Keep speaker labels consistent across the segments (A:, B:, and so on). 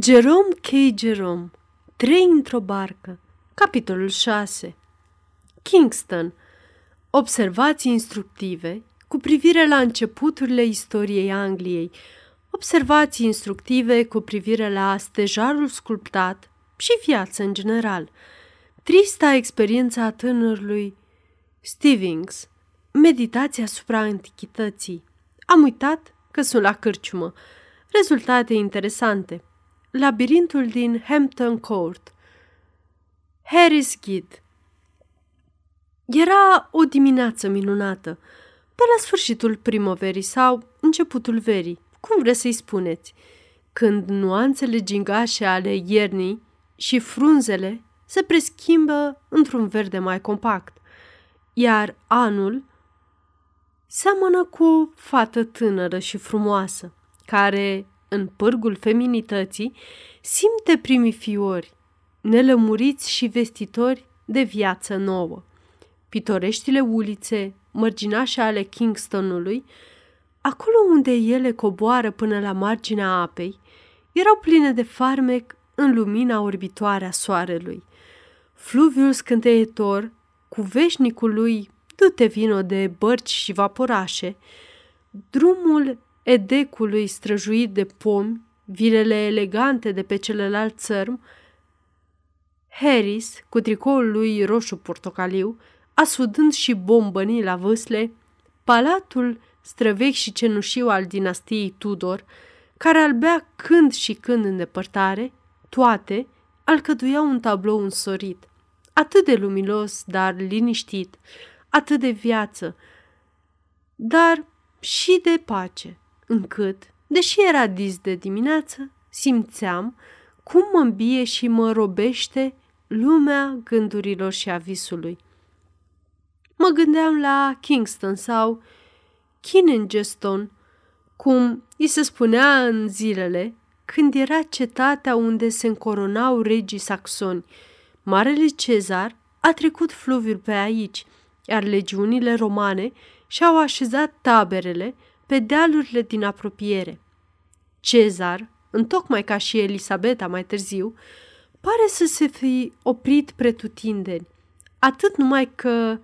A: Jerome K. Jerome Trei într-o barcă Capitolul 6 Kingston Observații instructive cu privire la începuturile istoriei Angliei, observații instructive cu privire la stejarul sculptat și viață în general, trista experiența a tânărului Stevens, meditația asupra antichității. Am uitat că sunt la cârciumă. Rezultate interesante – Labirintul din Hampton Court. Harris Gid. Era o dimineață minunată, pe la sfârșitul primăverii sau începutul verii, cum vreți să-i spuneți, când nuanțele gingașe ale iernii și frunzele se preschimbă într-un verde mai compact, iar anul seamănă cu o fată tânără și frumoasă, care în pârgul feminității, simte primii fiori, nelămuriți și vestitori de viață nouă. Pitoreștile ulițe, mărginașe ale Kingstonului, acolo unde ele coboară până la marginea apei, erau pline de farmec în lumina orbitoare a soarelui. Fluviul scânteietor, cu veșnicul lui dute vino de bărci și vaporașe, drumul edecului străjuit de pomi, vilele elegante de pe celălalt țărm, Harris, cu tricoul lui roșu-portocaliu, asudând și bombănii la vâsle, palatul străvechi și cenușiu al dinastiei Tudor, care albea când și când în depărtare, toate alcătuiau un tablou însorit, atât de luminos, dar liniștit, atât de viață, dar și de pace încât, deși era dis de dimineață, simțeam cum mă îmbie și mă robește lumea gândurilor și a visului. Mă gândeam la Kingston sau Kinengeston, cum îi se spunea în zilele când era cetatea unde se încoronau regii saxoni. Marele Cezar a trecut fluviul pe aici, iar legiunile romane și-au așezat taberele pe dealurile din apropiere. Cezar, întocmai ca și Elisabeta mai târziu, pare să se fi oprit pretutindeni, atât numai că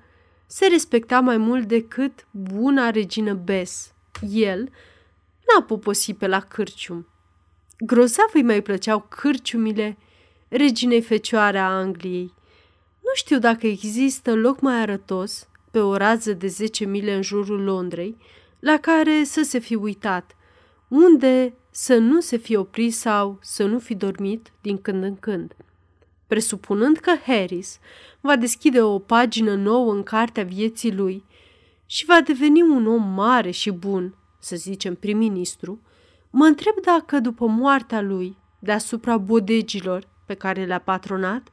A: se respecta mai mult decât buna regină Bes. El n-a poposit pe la cârcium. Grozav îi mai plăceau cârciumile reginei fecioare a Angliei. Nu știu dacă există loc mai arătos, pe o rază de 10 mile în jurul Londrei, la care să se fi uitat, unde să nu se fi oprit sau să nu fi dormit din când în când. Presupunând că Harris va deschide o pagină nouă în cartea vieții lui și va deveni un om mare și bun, să zicem prim-ministru, mă întreb dacă după moartea lui, deasupra bodegilor pe care le-a patronat,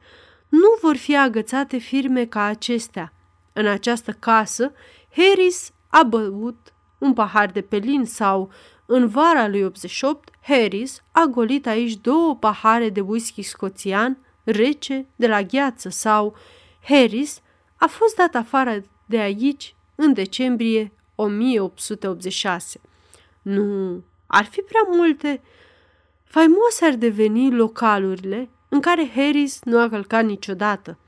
A: nu vor fi agățate firme ca acestea. În această casă, Harris a băut un pahar de pelin sau, în vara lui 88, Harris a golit aici două pahare de whisky scoțian rece de la gheață sau Harris a fost dat afară de aici în decembrie 1886. Nu, ar fi prea multe. Faimoase ar deveni localurile în care Harris nu a călcat niciodată –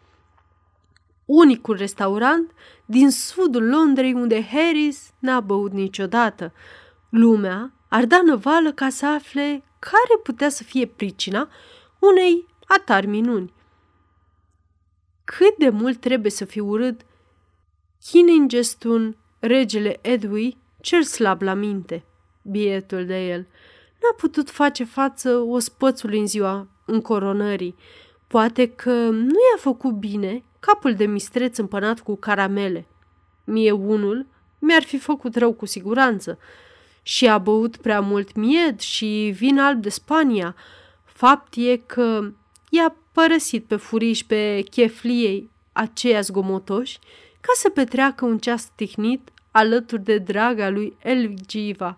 A: unicul restaurant din sudul Londrei unde Harris n-a băut niciodată. Lumea ar da năvală ca să afle care putea să fie pricina unei atari minuni. Cât de mult trebuie să fi urât Kiningestun, regele Edwy, cel slab la minte, bietul de el. N-a putut face față ospățului în ziua încoronării. Poate că nu i-a făcut bine capul de mistreț împănat cu caramele. Mie unul mi-ar fi făcut rău cu siguranță. Și a băut prea mult mied și vin alb de Spania. Fapt e că i-a părăsit pe furiș pe chefliei aceia zgomotoși ca să petreacă un ceas tihnit alături de draga lui Elgiva,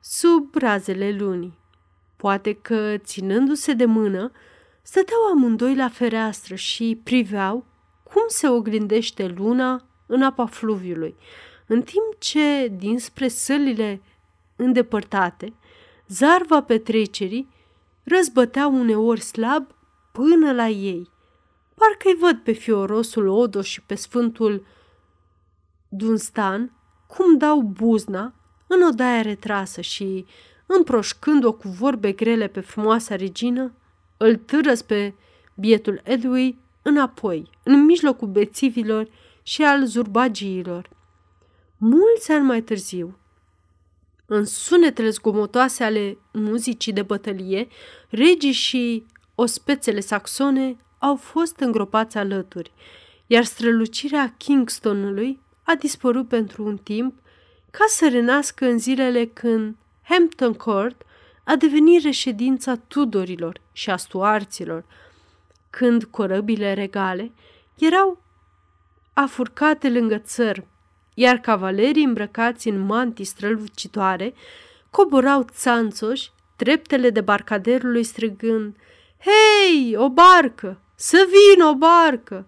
A: sub razele lunii. Poate că, ținându-se de mână, stăteau amândoi la fereastră și priveau cum se oglindește luna în apa fluviului, în timp ce, dinspre sălile îndepărtate, zarva petrecerii răzbăteau uneori slab până la ei. Parcă-i văd pe fiorosul Odo și pe sfântul Dunstan cum dau buzna în odaia retrasă și, împroșcând-o cu vorbe grele pe frumoasa regină, îl târăs pe bietul Edwin înapoi, în mijlocul bețivilor și al zurbagiilor. Mulți ani mai târziu, în sunetele zgomotoase ale muzicii de bătălie, regii și ospețele saxone au fost îngropați alături, iar strălucirea Kingstonului a dispărut pentru un timp ca să renască în zilele când Hampton Court a devenit reședința Tudorilor și a Stuarților, când corăbile regale erau afurcate lângă țăr, iar cavalerii îmbrăcați în mantii strălucitoare coborau țanțoși treptele barcaderului strigând Hei, o barcă! Să vină o barcă!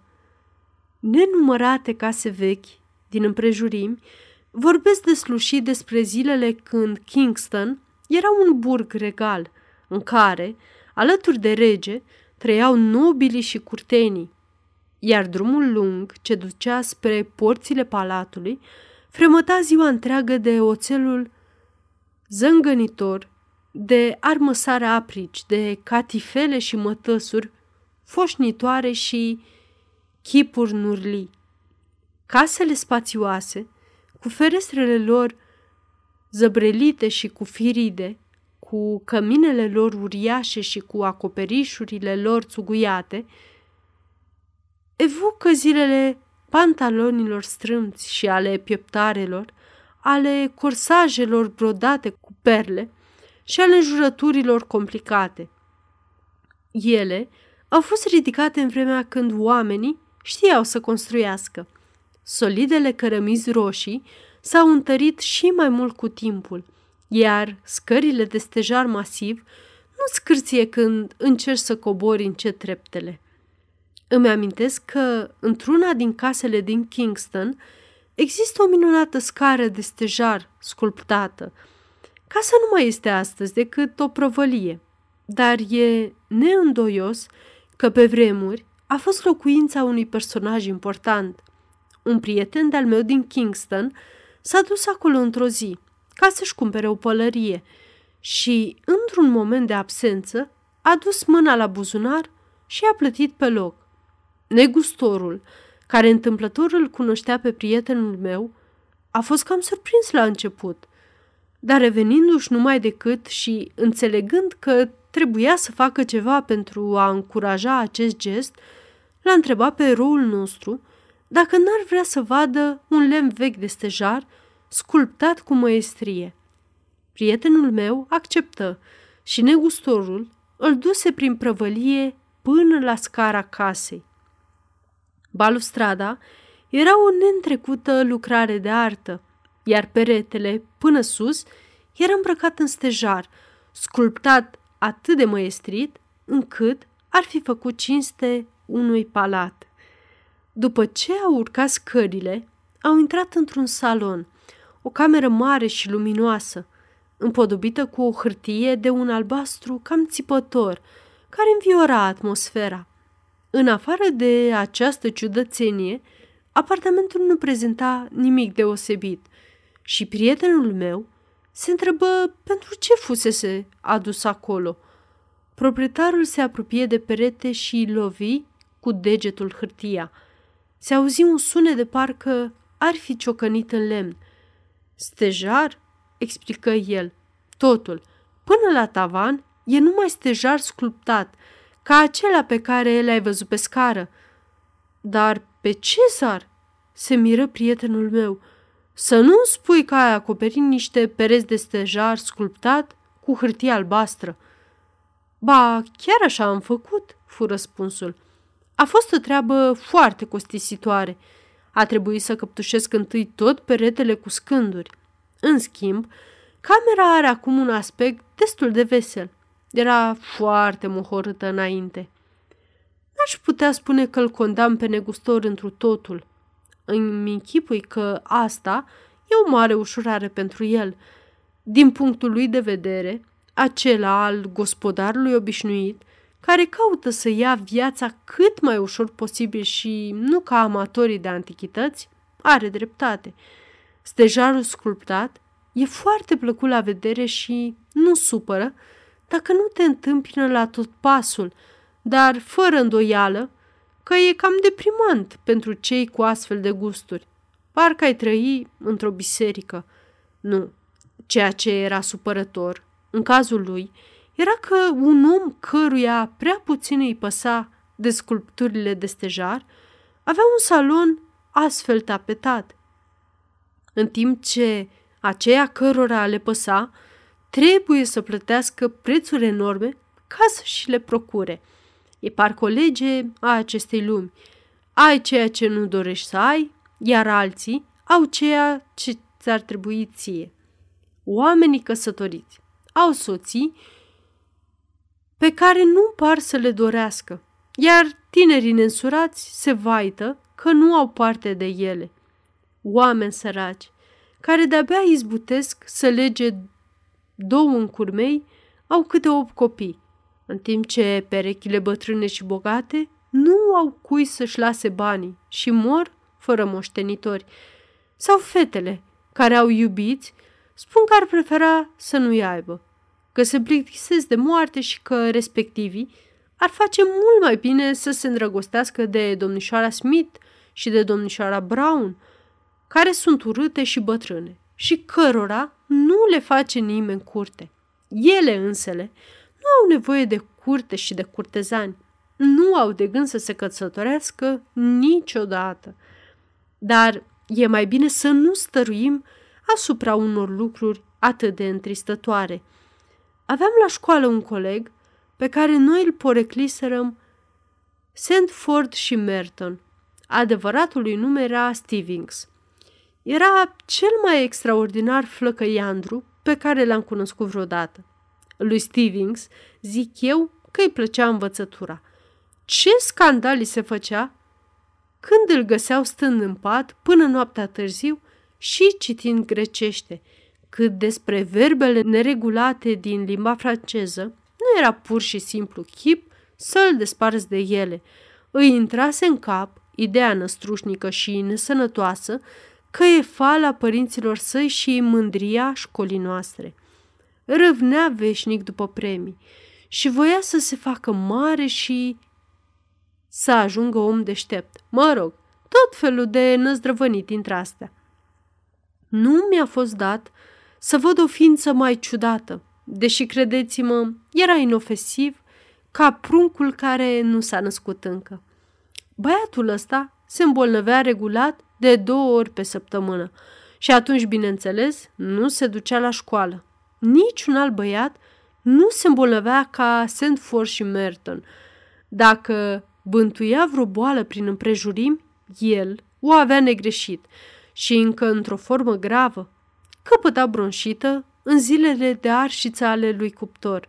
A: Nenumărate case vechi din împrejurimi vorbesc deslușit despre zilele când Kingston era un burg regal în care, alături de rege, trăiau nobilii și curtenii, iar drumul lung ce ducea spre porțile palatului fremăta ziua întreagă de oțelul zângănitor, de armăsare aprici, de catifele și mătăsuri foșnitoare și chipuri nurli. Casele spațioase, cu ferestrele lor zăbrelite și cu firide, cu căminele lor uriașe și cu acoperișurile lor țuguiate, evocă zilele pantalonilor strâmți și ale pieptarelor, ale corsajelor brodate cu perle și ale jurăturilor complicate. Ele au fost ridicate în vremea când oamenii știau să construiască. Solidele cărămizi roșii s-au întărit și mai mult cu timpul, iar scările de stejar masiv nu scârție când încerci să cobori încet treptele. Îmi amintesc că într-una din casele din Kingston există o minunată scară de stejar sculptată. Casa nu mai este astăzi decât o prăvălie, dar e neîndoios că pe vremuri a fost locuința unui personaj important. Un prieten de-al meu din Kingston s-a dus acolo într-o zi ca să-și cumpere o pălărie și, într-un moment de absență, a dus mâna la buzunar și a plătit pe loc. Negustorul, care întâmplător îl cunoștea pe prietenul meu, a fost cam surprins la început, dar revenindu-și numai decât și înțelegând că trebuia să facă ceva pentru a încuraja acest gest, l-a întrebat pe eroul nostru dacă n-ar vrea să vadă un lemn vechi de stejar sculptat cu măestrie. Prietenul meu acceptă și negustorul îl duse prin prăvălie până la scara casei. Balustrada era o neîntrecută lucrare de artă, iar peretele, până sus, era îmbrăcat în stejar, sculptat atât de măestrit, încât ar fi făcut cinste unui palat. După ce au urcat scările, au intrat într-un salon, o cameră mare și luminoasă, împodobită cu o hârtie de un albastru cam țipător, care înviora atmosfera. În afară de această ciudățenie, apartamentul nu prezenta nimic deosebit și prietenul meu se întrebă pentru ce fusese adus acolo. Proprietarul se apropie de perete și lovi cu degetul hârtia. Se auzi un sunet de parcă ar fi ciocănit în lemn. Stejar, explică el, totul, până la tavan, e numai stejar sculptat, ca acela pe care l-ai văzut pe scară. Dar pe ce sar? se miră prietenul meu. Să nu spui că ai acoperit niște pereți de stejar sculptat cu hârtie albastră. Ba, chiar așa am făcut, fu răspunsul. A fost o treabă foarte costisitoare. A trebuit să căptușesc întâi tot peretele cu scânduri. În schimb, camera are acum un aspect destul de vesel. Era foarte mohorâtă înainte. N-aș putea spune că îl condam pe negustor întru totul. Îmi închipui că asta e o mare ușurare pentru el. Din punctul lui de vedere, acela al gospodarului obișnuit, care caută să ia viața cât mai ușor posibil și nu ca amatorii de antichități, are dreptate. Stejarul sculptat e foarte plăcut la vedere și nu supără dacă nu te întâmpină la tot pasul, dar fără îndoială că e cam deprimant pentru cei cu astfel de gusturi. Parcă ai trăi într-o biserică. Nu, ceea ce era supărător, în cazul lui, era că un om căruia prea puțin îi păsa de sculpturile de stejar, avea un salon astfel tapetat. În timp ce aceia cărora le păsa trebuie să plătească prețuri enorme ca să și le procure. E parcă o lege a acestei lumi. Ai ceea ce nu dorești să ai, iar alții au ceea ce ți-ar trebui ție. Oamenii căsătoriți au soții pe care nu par să le dorească, iar tinerii nensurați se vaită că nu au parte de ele. Oameni săraci, care de-abia izbutesc să lege două încurmei, au câte opt copii, în timp ce perechile bătrâne și bogate nu au cui să-și lase banii și mor fără moștenitori. Sau fetele, care au iubiți, spun că ar prefera să nu-i aibă, că se plictisesc de moarte și că respectivii ar face mult mai bine să se îndrăgostească de domnișoara Smith și de domnișoara Brown, care sunt urâte și bătrâne și cărora nu le face nimeni curte. Ele însele nu au nevoie de curte și de curtezani. Nu au de gând să se căsătorească niciodată. Dar e mai bine să nu stăruim asupra unor lucruri atât de întristătoare. Aveam la școală un coleg pe care noi îl porecliserăm Sandford și Merton. Adevăratul lui nume era Stevens. Era cel mai extraordinar flăcăiandru pe care l-am cunoscut vreodată. Lui Stevens zic eu că îi plăcea învățătura. Ce scandal îi se făcea când îl găseau stând în pat până noaptea târziu și citind grecește, cât despre verbele neregulate din limba franceză, nu era pur și simplu chip să-l desparți de ele. Îi intrase în cap ideea năstrușnică și nesănătoasă că e fala părinților săi și mândria școlii noastre. Râvnea veșnic după premii și voia să se facă mare și să ajungă om deștept. Mă rog, tot felul de năzdrăvănit dintre astea. Nu mi-a fost dat să văd o ființă mai ciudată, deși, credeți-mă, era inofesiv ca pruncul care nu s-a născut încă. Băiatul ăsta se îmbolnăvea regulat de două ori pe săptămână și atunci, bineînțeles, nu se ducea la școală. Niciun alt băiat nu se îmbolnăvea ca Sandford și Merton. Dacă bântuia vreo boală prin împrejurimi, el o avea negreșit și încă într-o formă gravă. Căpăta bronșită în zilele de arșiță ale lui cuptor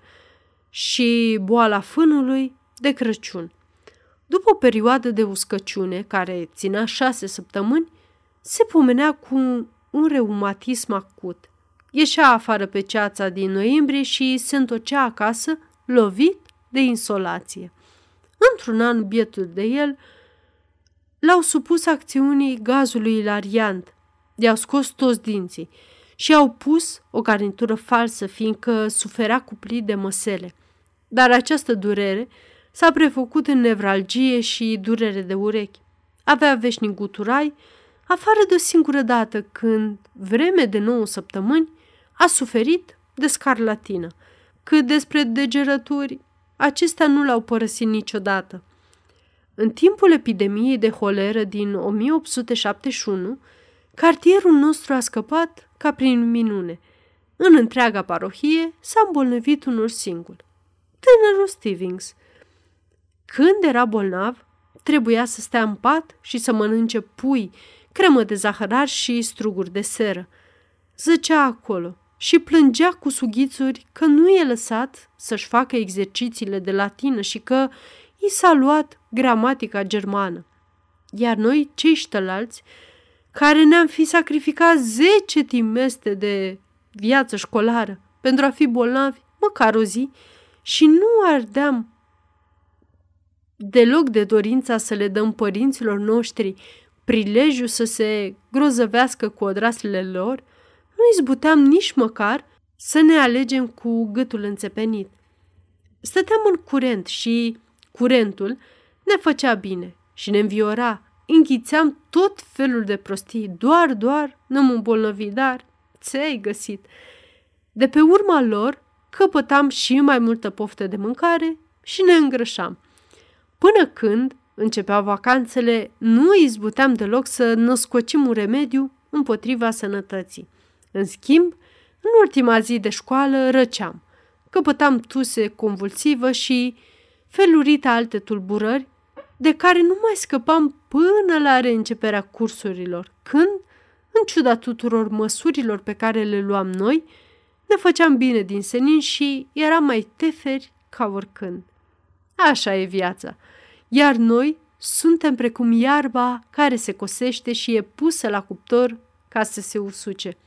A: și boala fânului de Crăciun. După o perioadă de uscăciune, care ținea șase săptămâni, se pomenea cu un reumatism acut. Ieșea afară pe ceața din noiembrie și se întorcea acasă, lovit de insolație. Într-un an bietul de el, l-au supus acțiunii gazului ilariant, i-au scos toți dinții și au pus o garnitură falsă, fiindcă suferea cuplit de măsele. Dar această durere s-a prefăcut în nevralgie și durere de urechi. Avea veșnic guturai, afară de o singură dată când, vreme de nouă săptămâni, a suferit de scarlatină. Cât despre degerături, acestea nu l-au părăsit niciodată. În timpul epidemiei de holeră din 1871, cartierul nostru a scăpat ca prin minune. În întreaga parohie s-a îmbolnăvit unul singur, tânărul Stevens – când era bolnav, trebuia să stea în pat și să mănânce pui, cremă de zahărar și struguri de seră. Zăcea acolo și plângea cu sughițuri că nu e lăsat să-și facă exercițiile de latină și că i s-a luat gramatica germană. Iar noi, cei ștălalți, care ne-am fi sacrificat zece timeste de viață școlară pentru a fi bolnavi, măcar o zi, și nu ardeam deloc de dorința să le dăm părinților noștri prilejul să se grozăvească cu odraslele lor, nu izbuteam nici măcar să ne alegem cu gâtul înțepenit. Stăteam în curent și curentul ne făcea bine și ne înviora. Înghițeam tot felul de prostii, doar, doar, nu mă îmbolnăvi, dar ți-ai găsit. De pe urma lor, căpătam și mai multă poftă de mâncare și ne îngrășam. Până când începeau vacanțele, nu izbuteam deloc să născocim un remediu împotriva sănătății. În schimb, în ultima zi de școală răceam, căpătam tuse convulsivă și felurite alte tulburări, de care nu mai scăpam până la reînceperea cursurilor, când, în ciuda tuturor măsurilor pe care le luam noi, ne făceam bine din senin și eram mai teferi ca oricând. Așa e viața, iar noi suntem precum iarba care se cosește și e pusă la cuptor ca să se usuce.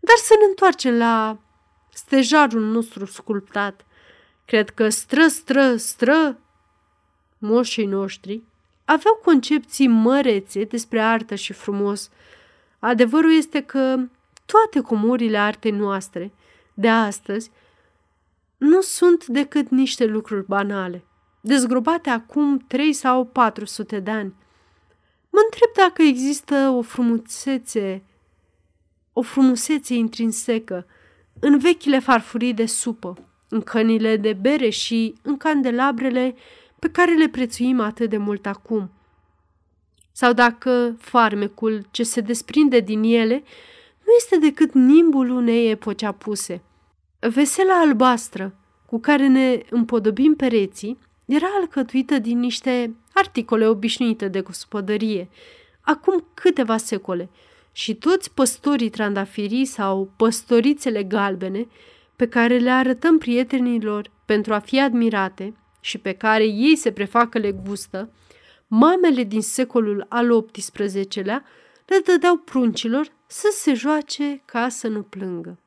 A: Dar să ne întoarcem la stejarul nostru sculptat. Cred că stră, stră, stră moșii noștri aveau concepții mărețe despre artă și frumos. Adevărul este că toate comorile artei noastre de astăzi nu sunt decât niște lucruri banale, dezgrobate acum trei sau patru sute de ani. Mă întreb dacă există o frumusețe, o frumusețe intrinsecă în vechile farfurii de supă, în cănile de bere și în candelabrele pe care le prețuim atât de mult acum. Sau dacă farmecul ce se desprinde din ele nu este decât nimbul unei epoci apuse. Vesela albastră cu care ne împodobim pereții era alcătuită din niște articole obișnuite de gospodărie, acum câteva secole, și toți păstorii trandafirii sau păstorițele galbene pe care le arătăm prietenilor pentru a fi admirate și pe care ei se prefac că le gustă, mamele din secolul al XVIII-lea le dădeau pruncilor să se joace ca să nu plângă.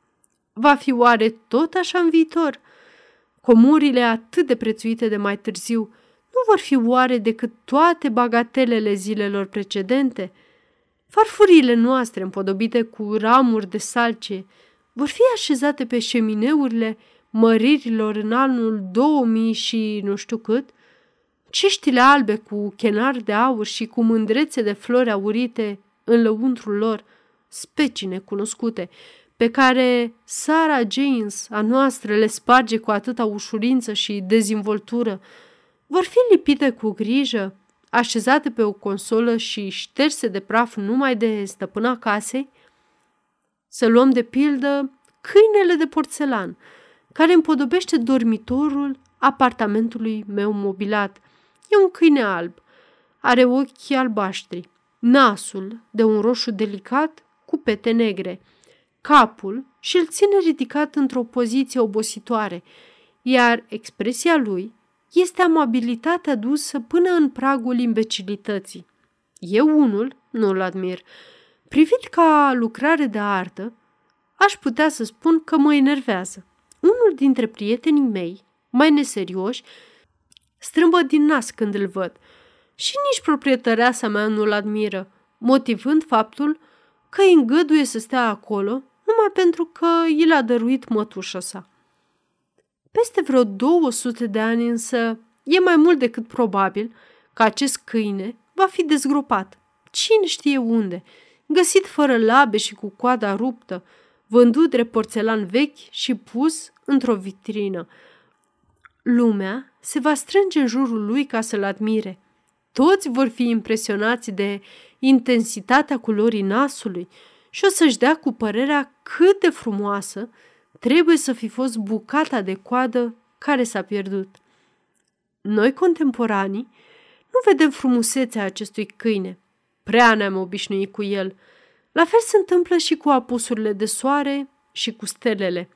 A: Va fi oare tot așa în viitor? Comurile atât de prețuite de mai târziu nu vor fi oare decât toate bagatelele zilelor precedente? Farfurile noastre împodobite cu ramuri de salce vor fi așezate pe șemineurile măririlor în anul 2000 și nu știu cât? Ceștile albe cu chenar de aur și cu mândrețe de flori aurite în lăuntrul lor, specii necunoscute, pe care Sara James a noastră le sparge cu atâta ușurință și dezvoltură, vor fi lipite cu grijă, așezate pe o consolă și șterse de praf numai de stăpâna casei? Să luăm de pildă câinele de porțelan, care împodobește dormitorul apartamentului meu mobilat. E un câine alb, are ochii albaștri, nasul de un roșu delicat cu pete negre, capul și îl ține ridicat într-o poziție obositoare, iar expresia lui este amabilitatea dusă până în pragul imbecilității. Eu unul nu-l admir. Privit ca lucrare de artă, aș putea să spun că mă enervează. Unul dintre prietenii mei, mai neserioși, strâmbă din nas când îl văd și nici proprietăreasa mea nu-l admiră, motivând faptul că îi îngăduie să stea acolo numai pentru că i l-a dăruit mătușa sa. Peste vreo 200 de ani însă e mai mult decât probabil că acest câine va fi dezgropat, cine știe unde, găsit fără labe și cu coada ruptă, vândut de porțelan vechi și pus într-o vitrină. Lumea se va strânge în jurul lui ca să-l admire. Toți vor fi impresionați de intensitatea culorii nasului și o să-și dea cu părerea cât de frumoasă trebuie să fi fost bucata de coadă care s-a pierdut. Noi, contemporanii, nu vedem frumusețea acestui câine. Prea ne-am obișnuit cu el. La fel se întâmplă și cu apusurile de soare și cu stelele.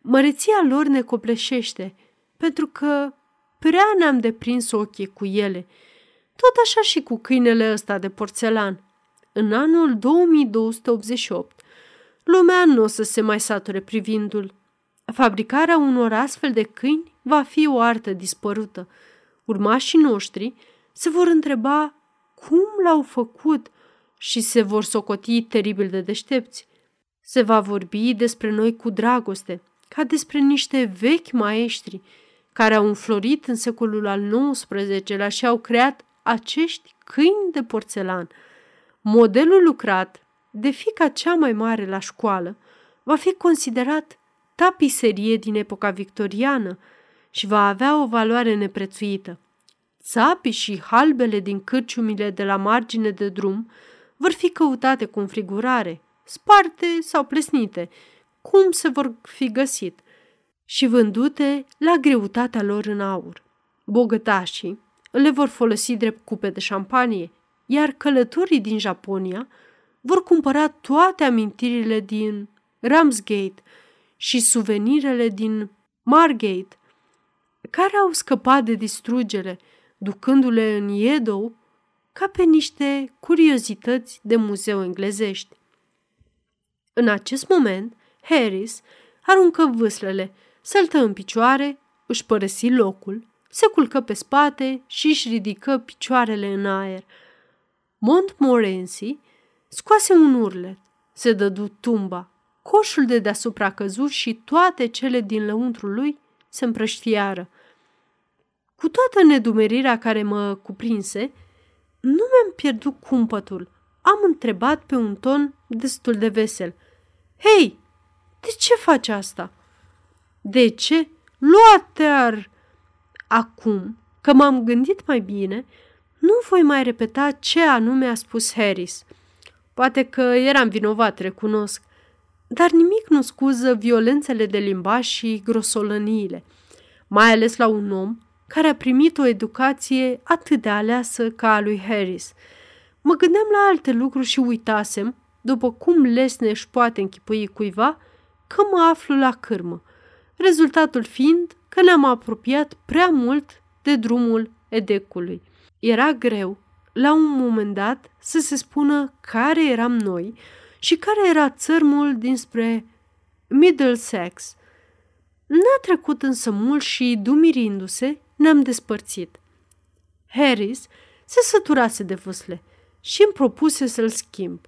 A: Măreția lor ne copleșește, pentru că prea ne-am deprins ochii cu ele. Tot așa și cu câinele ăsta de porțelan. În anul 2288, lumea nu o să se mai sature privindul. Fabricarea unor astfel de câini va fi o artă dispărută. Urmașii noștri se vor întreba cum l-au făcut și se vor socoti teribil de deștepți. Se va vorbi despre noi cu dragoste, ca despre niște vechi maestri care au înflorit în secolul al XIX-lea și au creat acești câini de porțelan. Modelul lucrat de fica cea mai mare la școală va fi considerat tapiserie din epoca victoriană și va avea o valoare neprețuită. Țapii și halbele din cârciumile de la margine de drum vor fi căutate cu înfrigurare, sparte sau plesnite, cum se vor fi găsit, și vândute la greutatea lor în aur. Bogătașii le vor folosi drept cupe de șampanie, iar călătorii din Japonia vor cumpăra toate amintirile din Ramsgate și suvenirele din Margate, care au scăpat de distrugere, ducându-le în Iedo ca pe niște curiozități de muzeu englezești. În acest moment, Harris aruncă vâslele, săltă în picioare, își părăsi locul, se culcă pe spate și își ridică picioarele în aer. Montmorency scoase un urlet, se dădu tumba, coșul de deasupra căzut și toate cele din lăuntru lui se împrăștiară. Cu toată nedumerirea care mă cuprinse, nu mi-am pierdut cumpătul. Am întrebat pe un ton destul de vesel. Hei, de ce faci asta?" De ce? Luate-ar! Acum că m-am gândit mai bine, nu voi mai repeta ce anume a spus Harris. Poate că eram vinovat, recunosc, dar nimic nu scuză violențele de limbaj și grosolăniile, mai ales la un om care a primit o educație atât de aleasă ca a lui Harris. Mă gândeam la alte lucruri și uitasem, după cum lesne își poate închipui cuiva, că mă aflu la cârmă, rezultatul fiind că ne-am apropiat prea mult de drumul edecului. Era greu, la un moment dat, să se spună care eram noi și care era țărmul dinspre Middlesex. N-a trecut însă mult și, dumirindu-se, ne-am despărțit. Harris se săturase de vâsle și îmi propuse să-l schimb.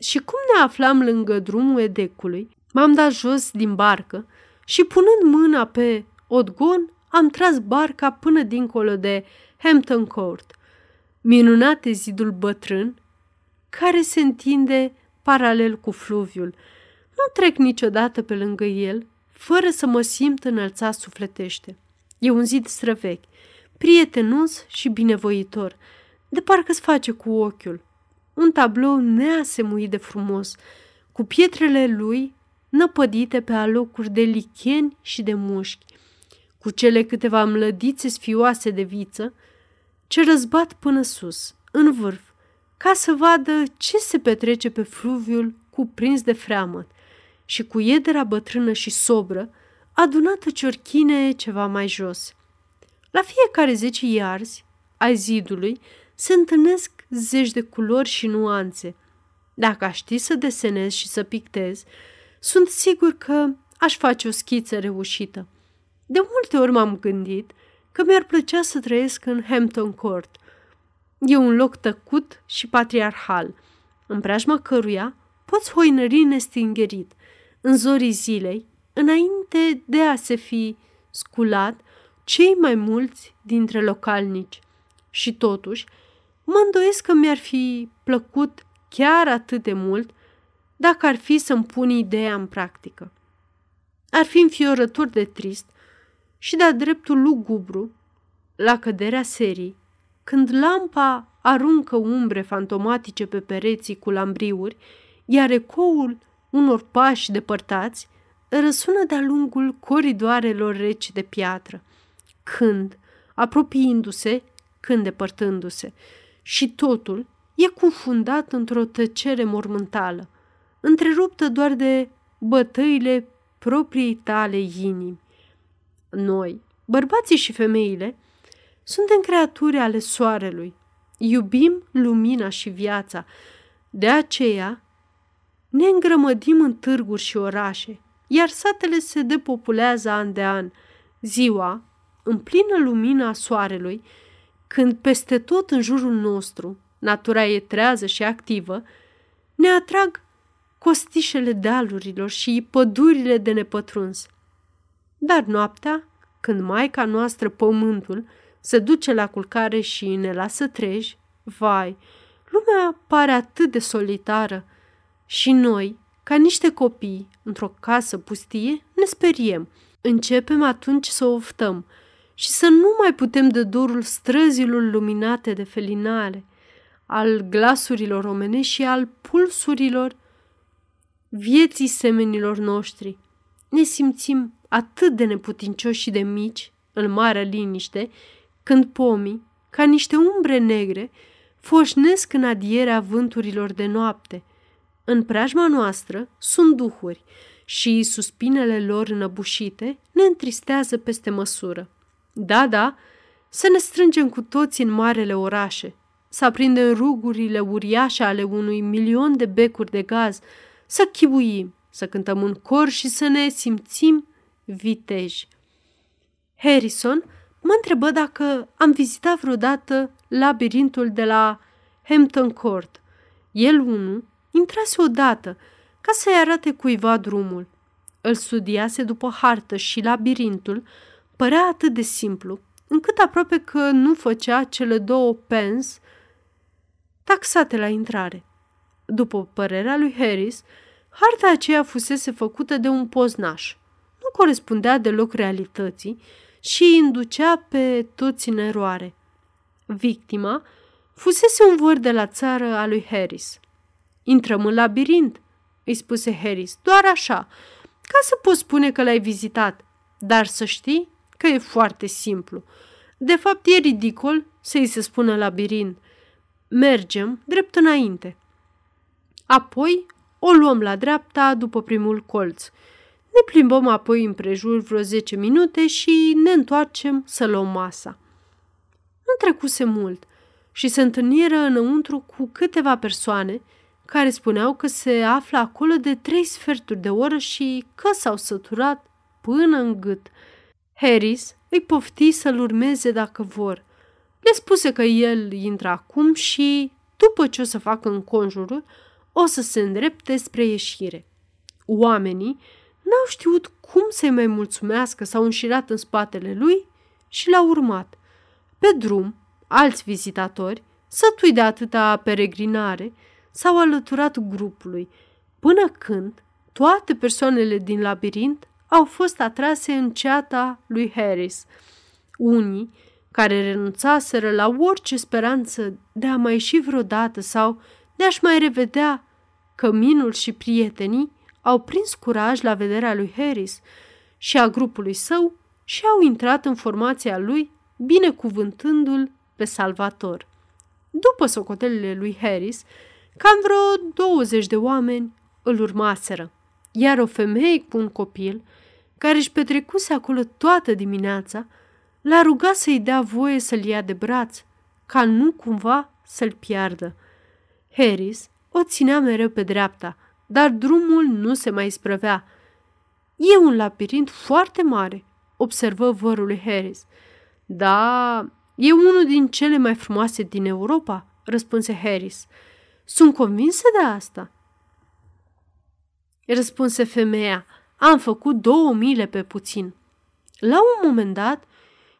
A: Și cum ne aflam lângă drumul edecului, m-am dat jos din barcă și punând mâna pe odgon, am tras barca până dincolo de Hampton Court. Minunate zidul bătrân, care se întinde paralel cu fluviul. Nu trec niciodată pe lângă el, fără să mă simt înălțat sufletește. E un zid străvechi, prietenos și binevoitor, de parcă-ți face cu ochiul. Un tablou neasemuit de frumos, cu pietrele lui năpădite pe alocuri de licheni și de mușchi, cu cele câteva mlădițe sfioase de viță, ce răzbat până sus, în vârf, ca să vadă ce se petrece pe fluviul cuprins de freamăt și cu iedera bătrână și sobră, adunată ciorchine ceva mai jos. La fiecare zece iarzi ai zidului se întâlnesc zeci de culori și nuanțe. Dacă aș ști să desenez și să pictez, sunt sigur că aș face o schiță reușită. De multe ori m-am gândit că mi-ar plăcea să trăiesc în Hampton Court. E un loc tăcut și patriarhal, în preajma căruia poți hoinări nestingerit, în zorii zilei, înainte de a se fi sculat cei mai mulți dintre localnici. Și totuși, mă îndoiesc că mi-ar fi plăcut chiar atât de mult dacă ar fi să-mi pun ideea în practică. Ar fi înfiorător de trist și de-a dreptul lugubru la căderea serii, când lampa aruncă umbre fantomatice pe pereții cu lambriuri, iar ecoul unor pași depărtați răsună de-a lungul coridoarelor reci de piatră, când, apropiindu-se, când depărtându-se, și totul e confundat într-o tăcere mormântală, întreruptă doar de bătăile propriei tale inimi. Noi, bărbații și femeile, suntem creaturi ale soarelui, iubim lumina și viața, de aceea ne îngrămădim în târguri și orașe, iar satele se depopulează an de an. Ziua, în plină lumină a soarelui, când peste tot în jurul nostru natura e trează și activă, ne atrag costișele dealurilor și pădurile de nepătruns. Dar noaptea, când maica noastră, pământul, se duce la culcare și ne lasă treji, vai, lumea pare atât de solitară și noi, ca niște copii, într-o casă pustie, ne speriem. Începem atunci să oftăm și să nu mai putem de dorul străzilor luminate de felinale, al glasurilor omene și al pulsurilor vieții semenilor noștri. Ne simțim atât de neputincioși și de mici, în marea liniște, când pomii, ca niște umbre negre, foșnesc în adierea vânturilor de noapte. În preajma noastră sunt duhuri și suspinele lor înăbușite ne întristează peste măsură. Da, da, să ne strângem cu toți în marele orașe, să aprindem rugurile uriașe ale unui milion de becuri de gaz, să chibuim, să cântăm un cor și să ne simțim viteji. Harrison mă întrebă dacă am vizitat vreodată labirintul de la Hampton Court. El, unul, intrase odată ca să-i arate cuiva drumul. Îl studiase după hartă și labirintul părea atât de simplu, încât aproape că nu făcea cele două pens taxate la intrare. După părerea lui Harris, harta aceea fusese făcută de un poznaș. Nu corespundea deloc realității și îi inducea pe toți în eroare. Victima fusese un văr de la țară a lui Harris. Intrăm în labirint, îi spuse Harris, doar așa, ca să poți spune că l-ai vizitat, dar să știi că e foarte simplu. De fapt, e ridicol să-i se spună labirint. Mergem drept înainte. Apoi o luăm la dreapta după primul colț. Ne plimbăm apoi împrejur vreo 10 minute și ne întoarcem să luăm masa. Nu trecuse mult și se întâlniră înăuntru cu câteva persoane care spuneau că se află acolo de trei sferturi de oră și că s-au săturat până în gât. Harris îi pofti să-l urmeze dacă vor. Le spuse că el intră acum și, după ce o să facă înconjurul, o să se îndrepte spre ieșire. Oamenii n-au știut cum să-i mai mulțumească, s-au înșirat în spatele lui și l-au urmat. Pe drum, alți vizitatori, sătui de atâta peregrinare, s-au alăturat grupului, până când toate persoanele din labirint au fost atrase în ceata lui Harris. Unii, care renunțaseră la orice speranță de a mai ieși vreodată sau de a-și mai revedea căminul și prietenii, au prins curaj la vederea lui Harris și a grupului său și au intrat în formația lui, binecuvântându-l pe Salvator. După socotelile lui Harris, cam vreo 20 de oameni îl urmaseră, iar o femeie cu un copil, care își petrecuse acolo toată dimineața, l-a rugat să-i dea voie să-l ia de braț, ca nu cumva să-l piardă. Harris o ținea mereu pe dreapta, dar drumul nu se mai sprăvea. E un labirint foarte mare, observă vărul lui Harris. Da, e unul din cele mai frumoase din Europa, răspunse Harris. Sunt convinsă de asta. Răspunse femeia. Am făcut două mile pe puțin. La un moment dat,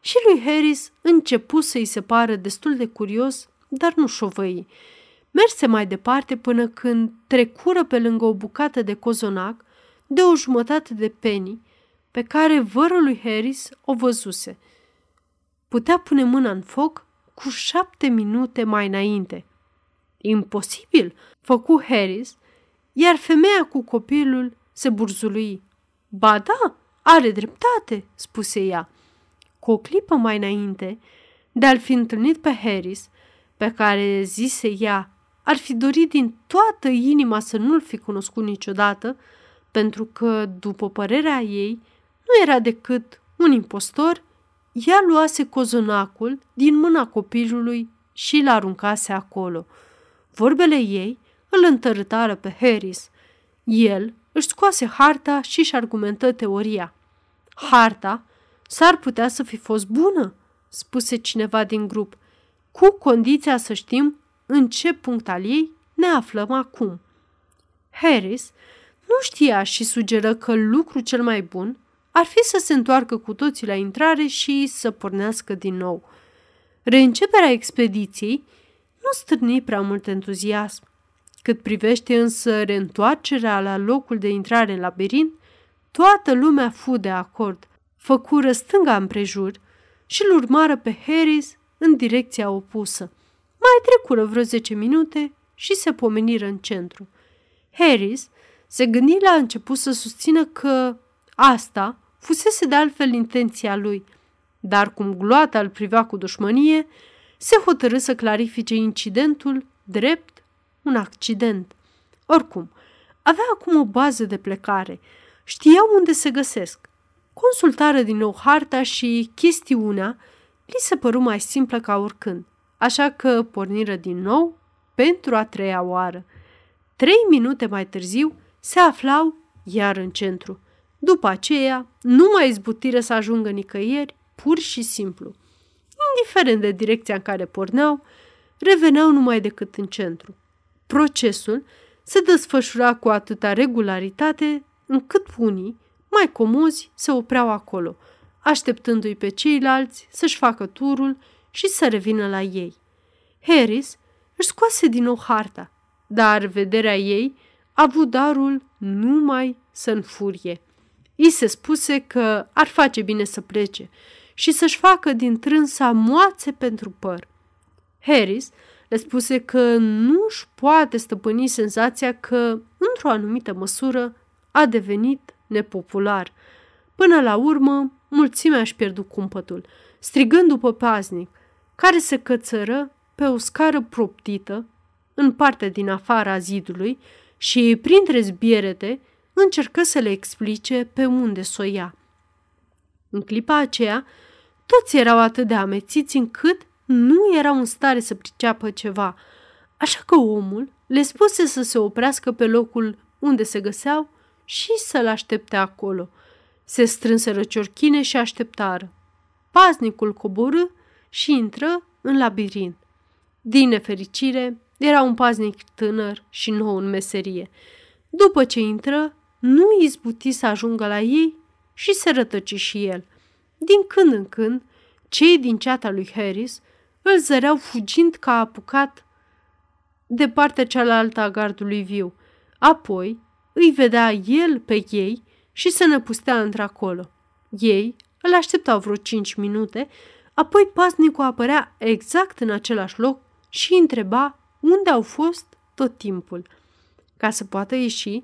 A: și lui Harris începu să-i se pară destul de curios, dar nu șovăi. Merse mai departe până când trecură pe lângă o bucată de cozonac de o jumătate de penny pe care vărul lui Harris o văzuse. Putea pune mâna în foc cu șapte minute mai înainte. Imposibil, făcu Harris, iar femeia cu copilul se burzului. Ba da, are dreptate, spuse ea. Cu o clipă mai înainte, de a-l fi întâlnit pe Harris, pe care zise ea ar fi dorit din toată inima să nu-l fi cunoscut niciodată, pentru că, după părerea ei, nu era decât un impostor, ea luase cozonacul din mâna copilului și l aruncase acolo. Vorbele ei îl întărâtară pe Harris. El își scoase harta și își argumentă teoria. Harta s-ar putea să fi fost bună, spuse cineva din grup, cu condiția să știm în ce punct al ei ne aflăm acum. Harris nu știa și sugeră că lucru cel mai bun ar fi să se întoarcă cu toții la intrare și să pornească din nou. Reînceperea expediției nu stârni prea mult entuziasm. Cât privește însă reîntoarcerea la locul de intrare în labirint, toată lumea fu de acord. Făcură stânga împrejur și îl urmară pe Harris în direcția opusă. Mai trecură vreo zece minute și se pomeniră în centru. Harris se gândi la început să susțină că asta fusese de altfel intenția lui, dar cum gloata îl privea cu dușmănie, se hotărâ să clarifice incidentul drept un accident. Oricum, avea acum o bază de plecare, știau unde se găsesc. Consultară din nou harta și chestiunea li se păru mai simplă ca oricând, așa că porniră din nou pentru a treia oară. Trei minute mai târziu se aflau iar în centru. După aceea, nu mai izbutiră să ajungă nicăieri, pur și simplu. Indiferent de direcția în care porneau, reveneau numai decât în centru. Procesul se desfășura cu atâta regularitate încât unii, mai comozi, se opreau acolo, așteptându-i pe ceilalți să-și facă turul și să revină la ei. Harris își scoase din nou harta, dar vederea ei a avut darul numai să înfurie. I se spuse că ar face bine să plece și să-și facă din trânsa moațe pentru păr. Harris le spuse că nu își poate stăpâni senzația că, într-o anumită măsură, a devenit nepopular. Până la urmă, mulțimea își pierdu cumpătul, strigând după paznic, care se cățără pe o scară proptită în partea din afara zidului și, printre zbierete, încercă să le explice pe unde să o ia. În clipa aceea, toți erau atât de amețiți încât nu erau în stare să priceapă ceva, așa că omul le spuse să se oprească pe locul unde se găseau și să-l aștepte acolo. Se strânseră ciorchine și așteptară. Paznicul coborâ și intră în labirint. Din nefericire, era un paznic tânăr și nou în meserie. După ce intră, nu izbuti să ajungă la ei și se rătăci și el. Din când în când, cei din ceata lui Harris îl zăreau fugind ca apucat de partea cealaltă a gardului viu. Apoi îi vedea el pe ei și se năpustea într-acolo. Ei îl așteptau vreo cinci minute, apoi pasnicul apărea exact în același loc și întreba unde au fost tot timpul. Ca să poată ieși,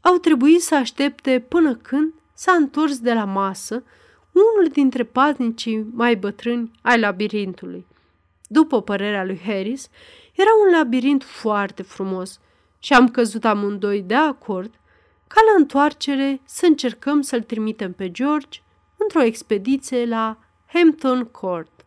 A: au trebuit să aștepte până când s-a întors de la masă unul dintre paznicii mai bătrâni ai labirintului. După părerea lui Harris, era un labirint foarte frumos și am căzut amândoi de acord ca la întoarcere să încercăm să-l trimitem pe George într-o expediție la Hampton Court.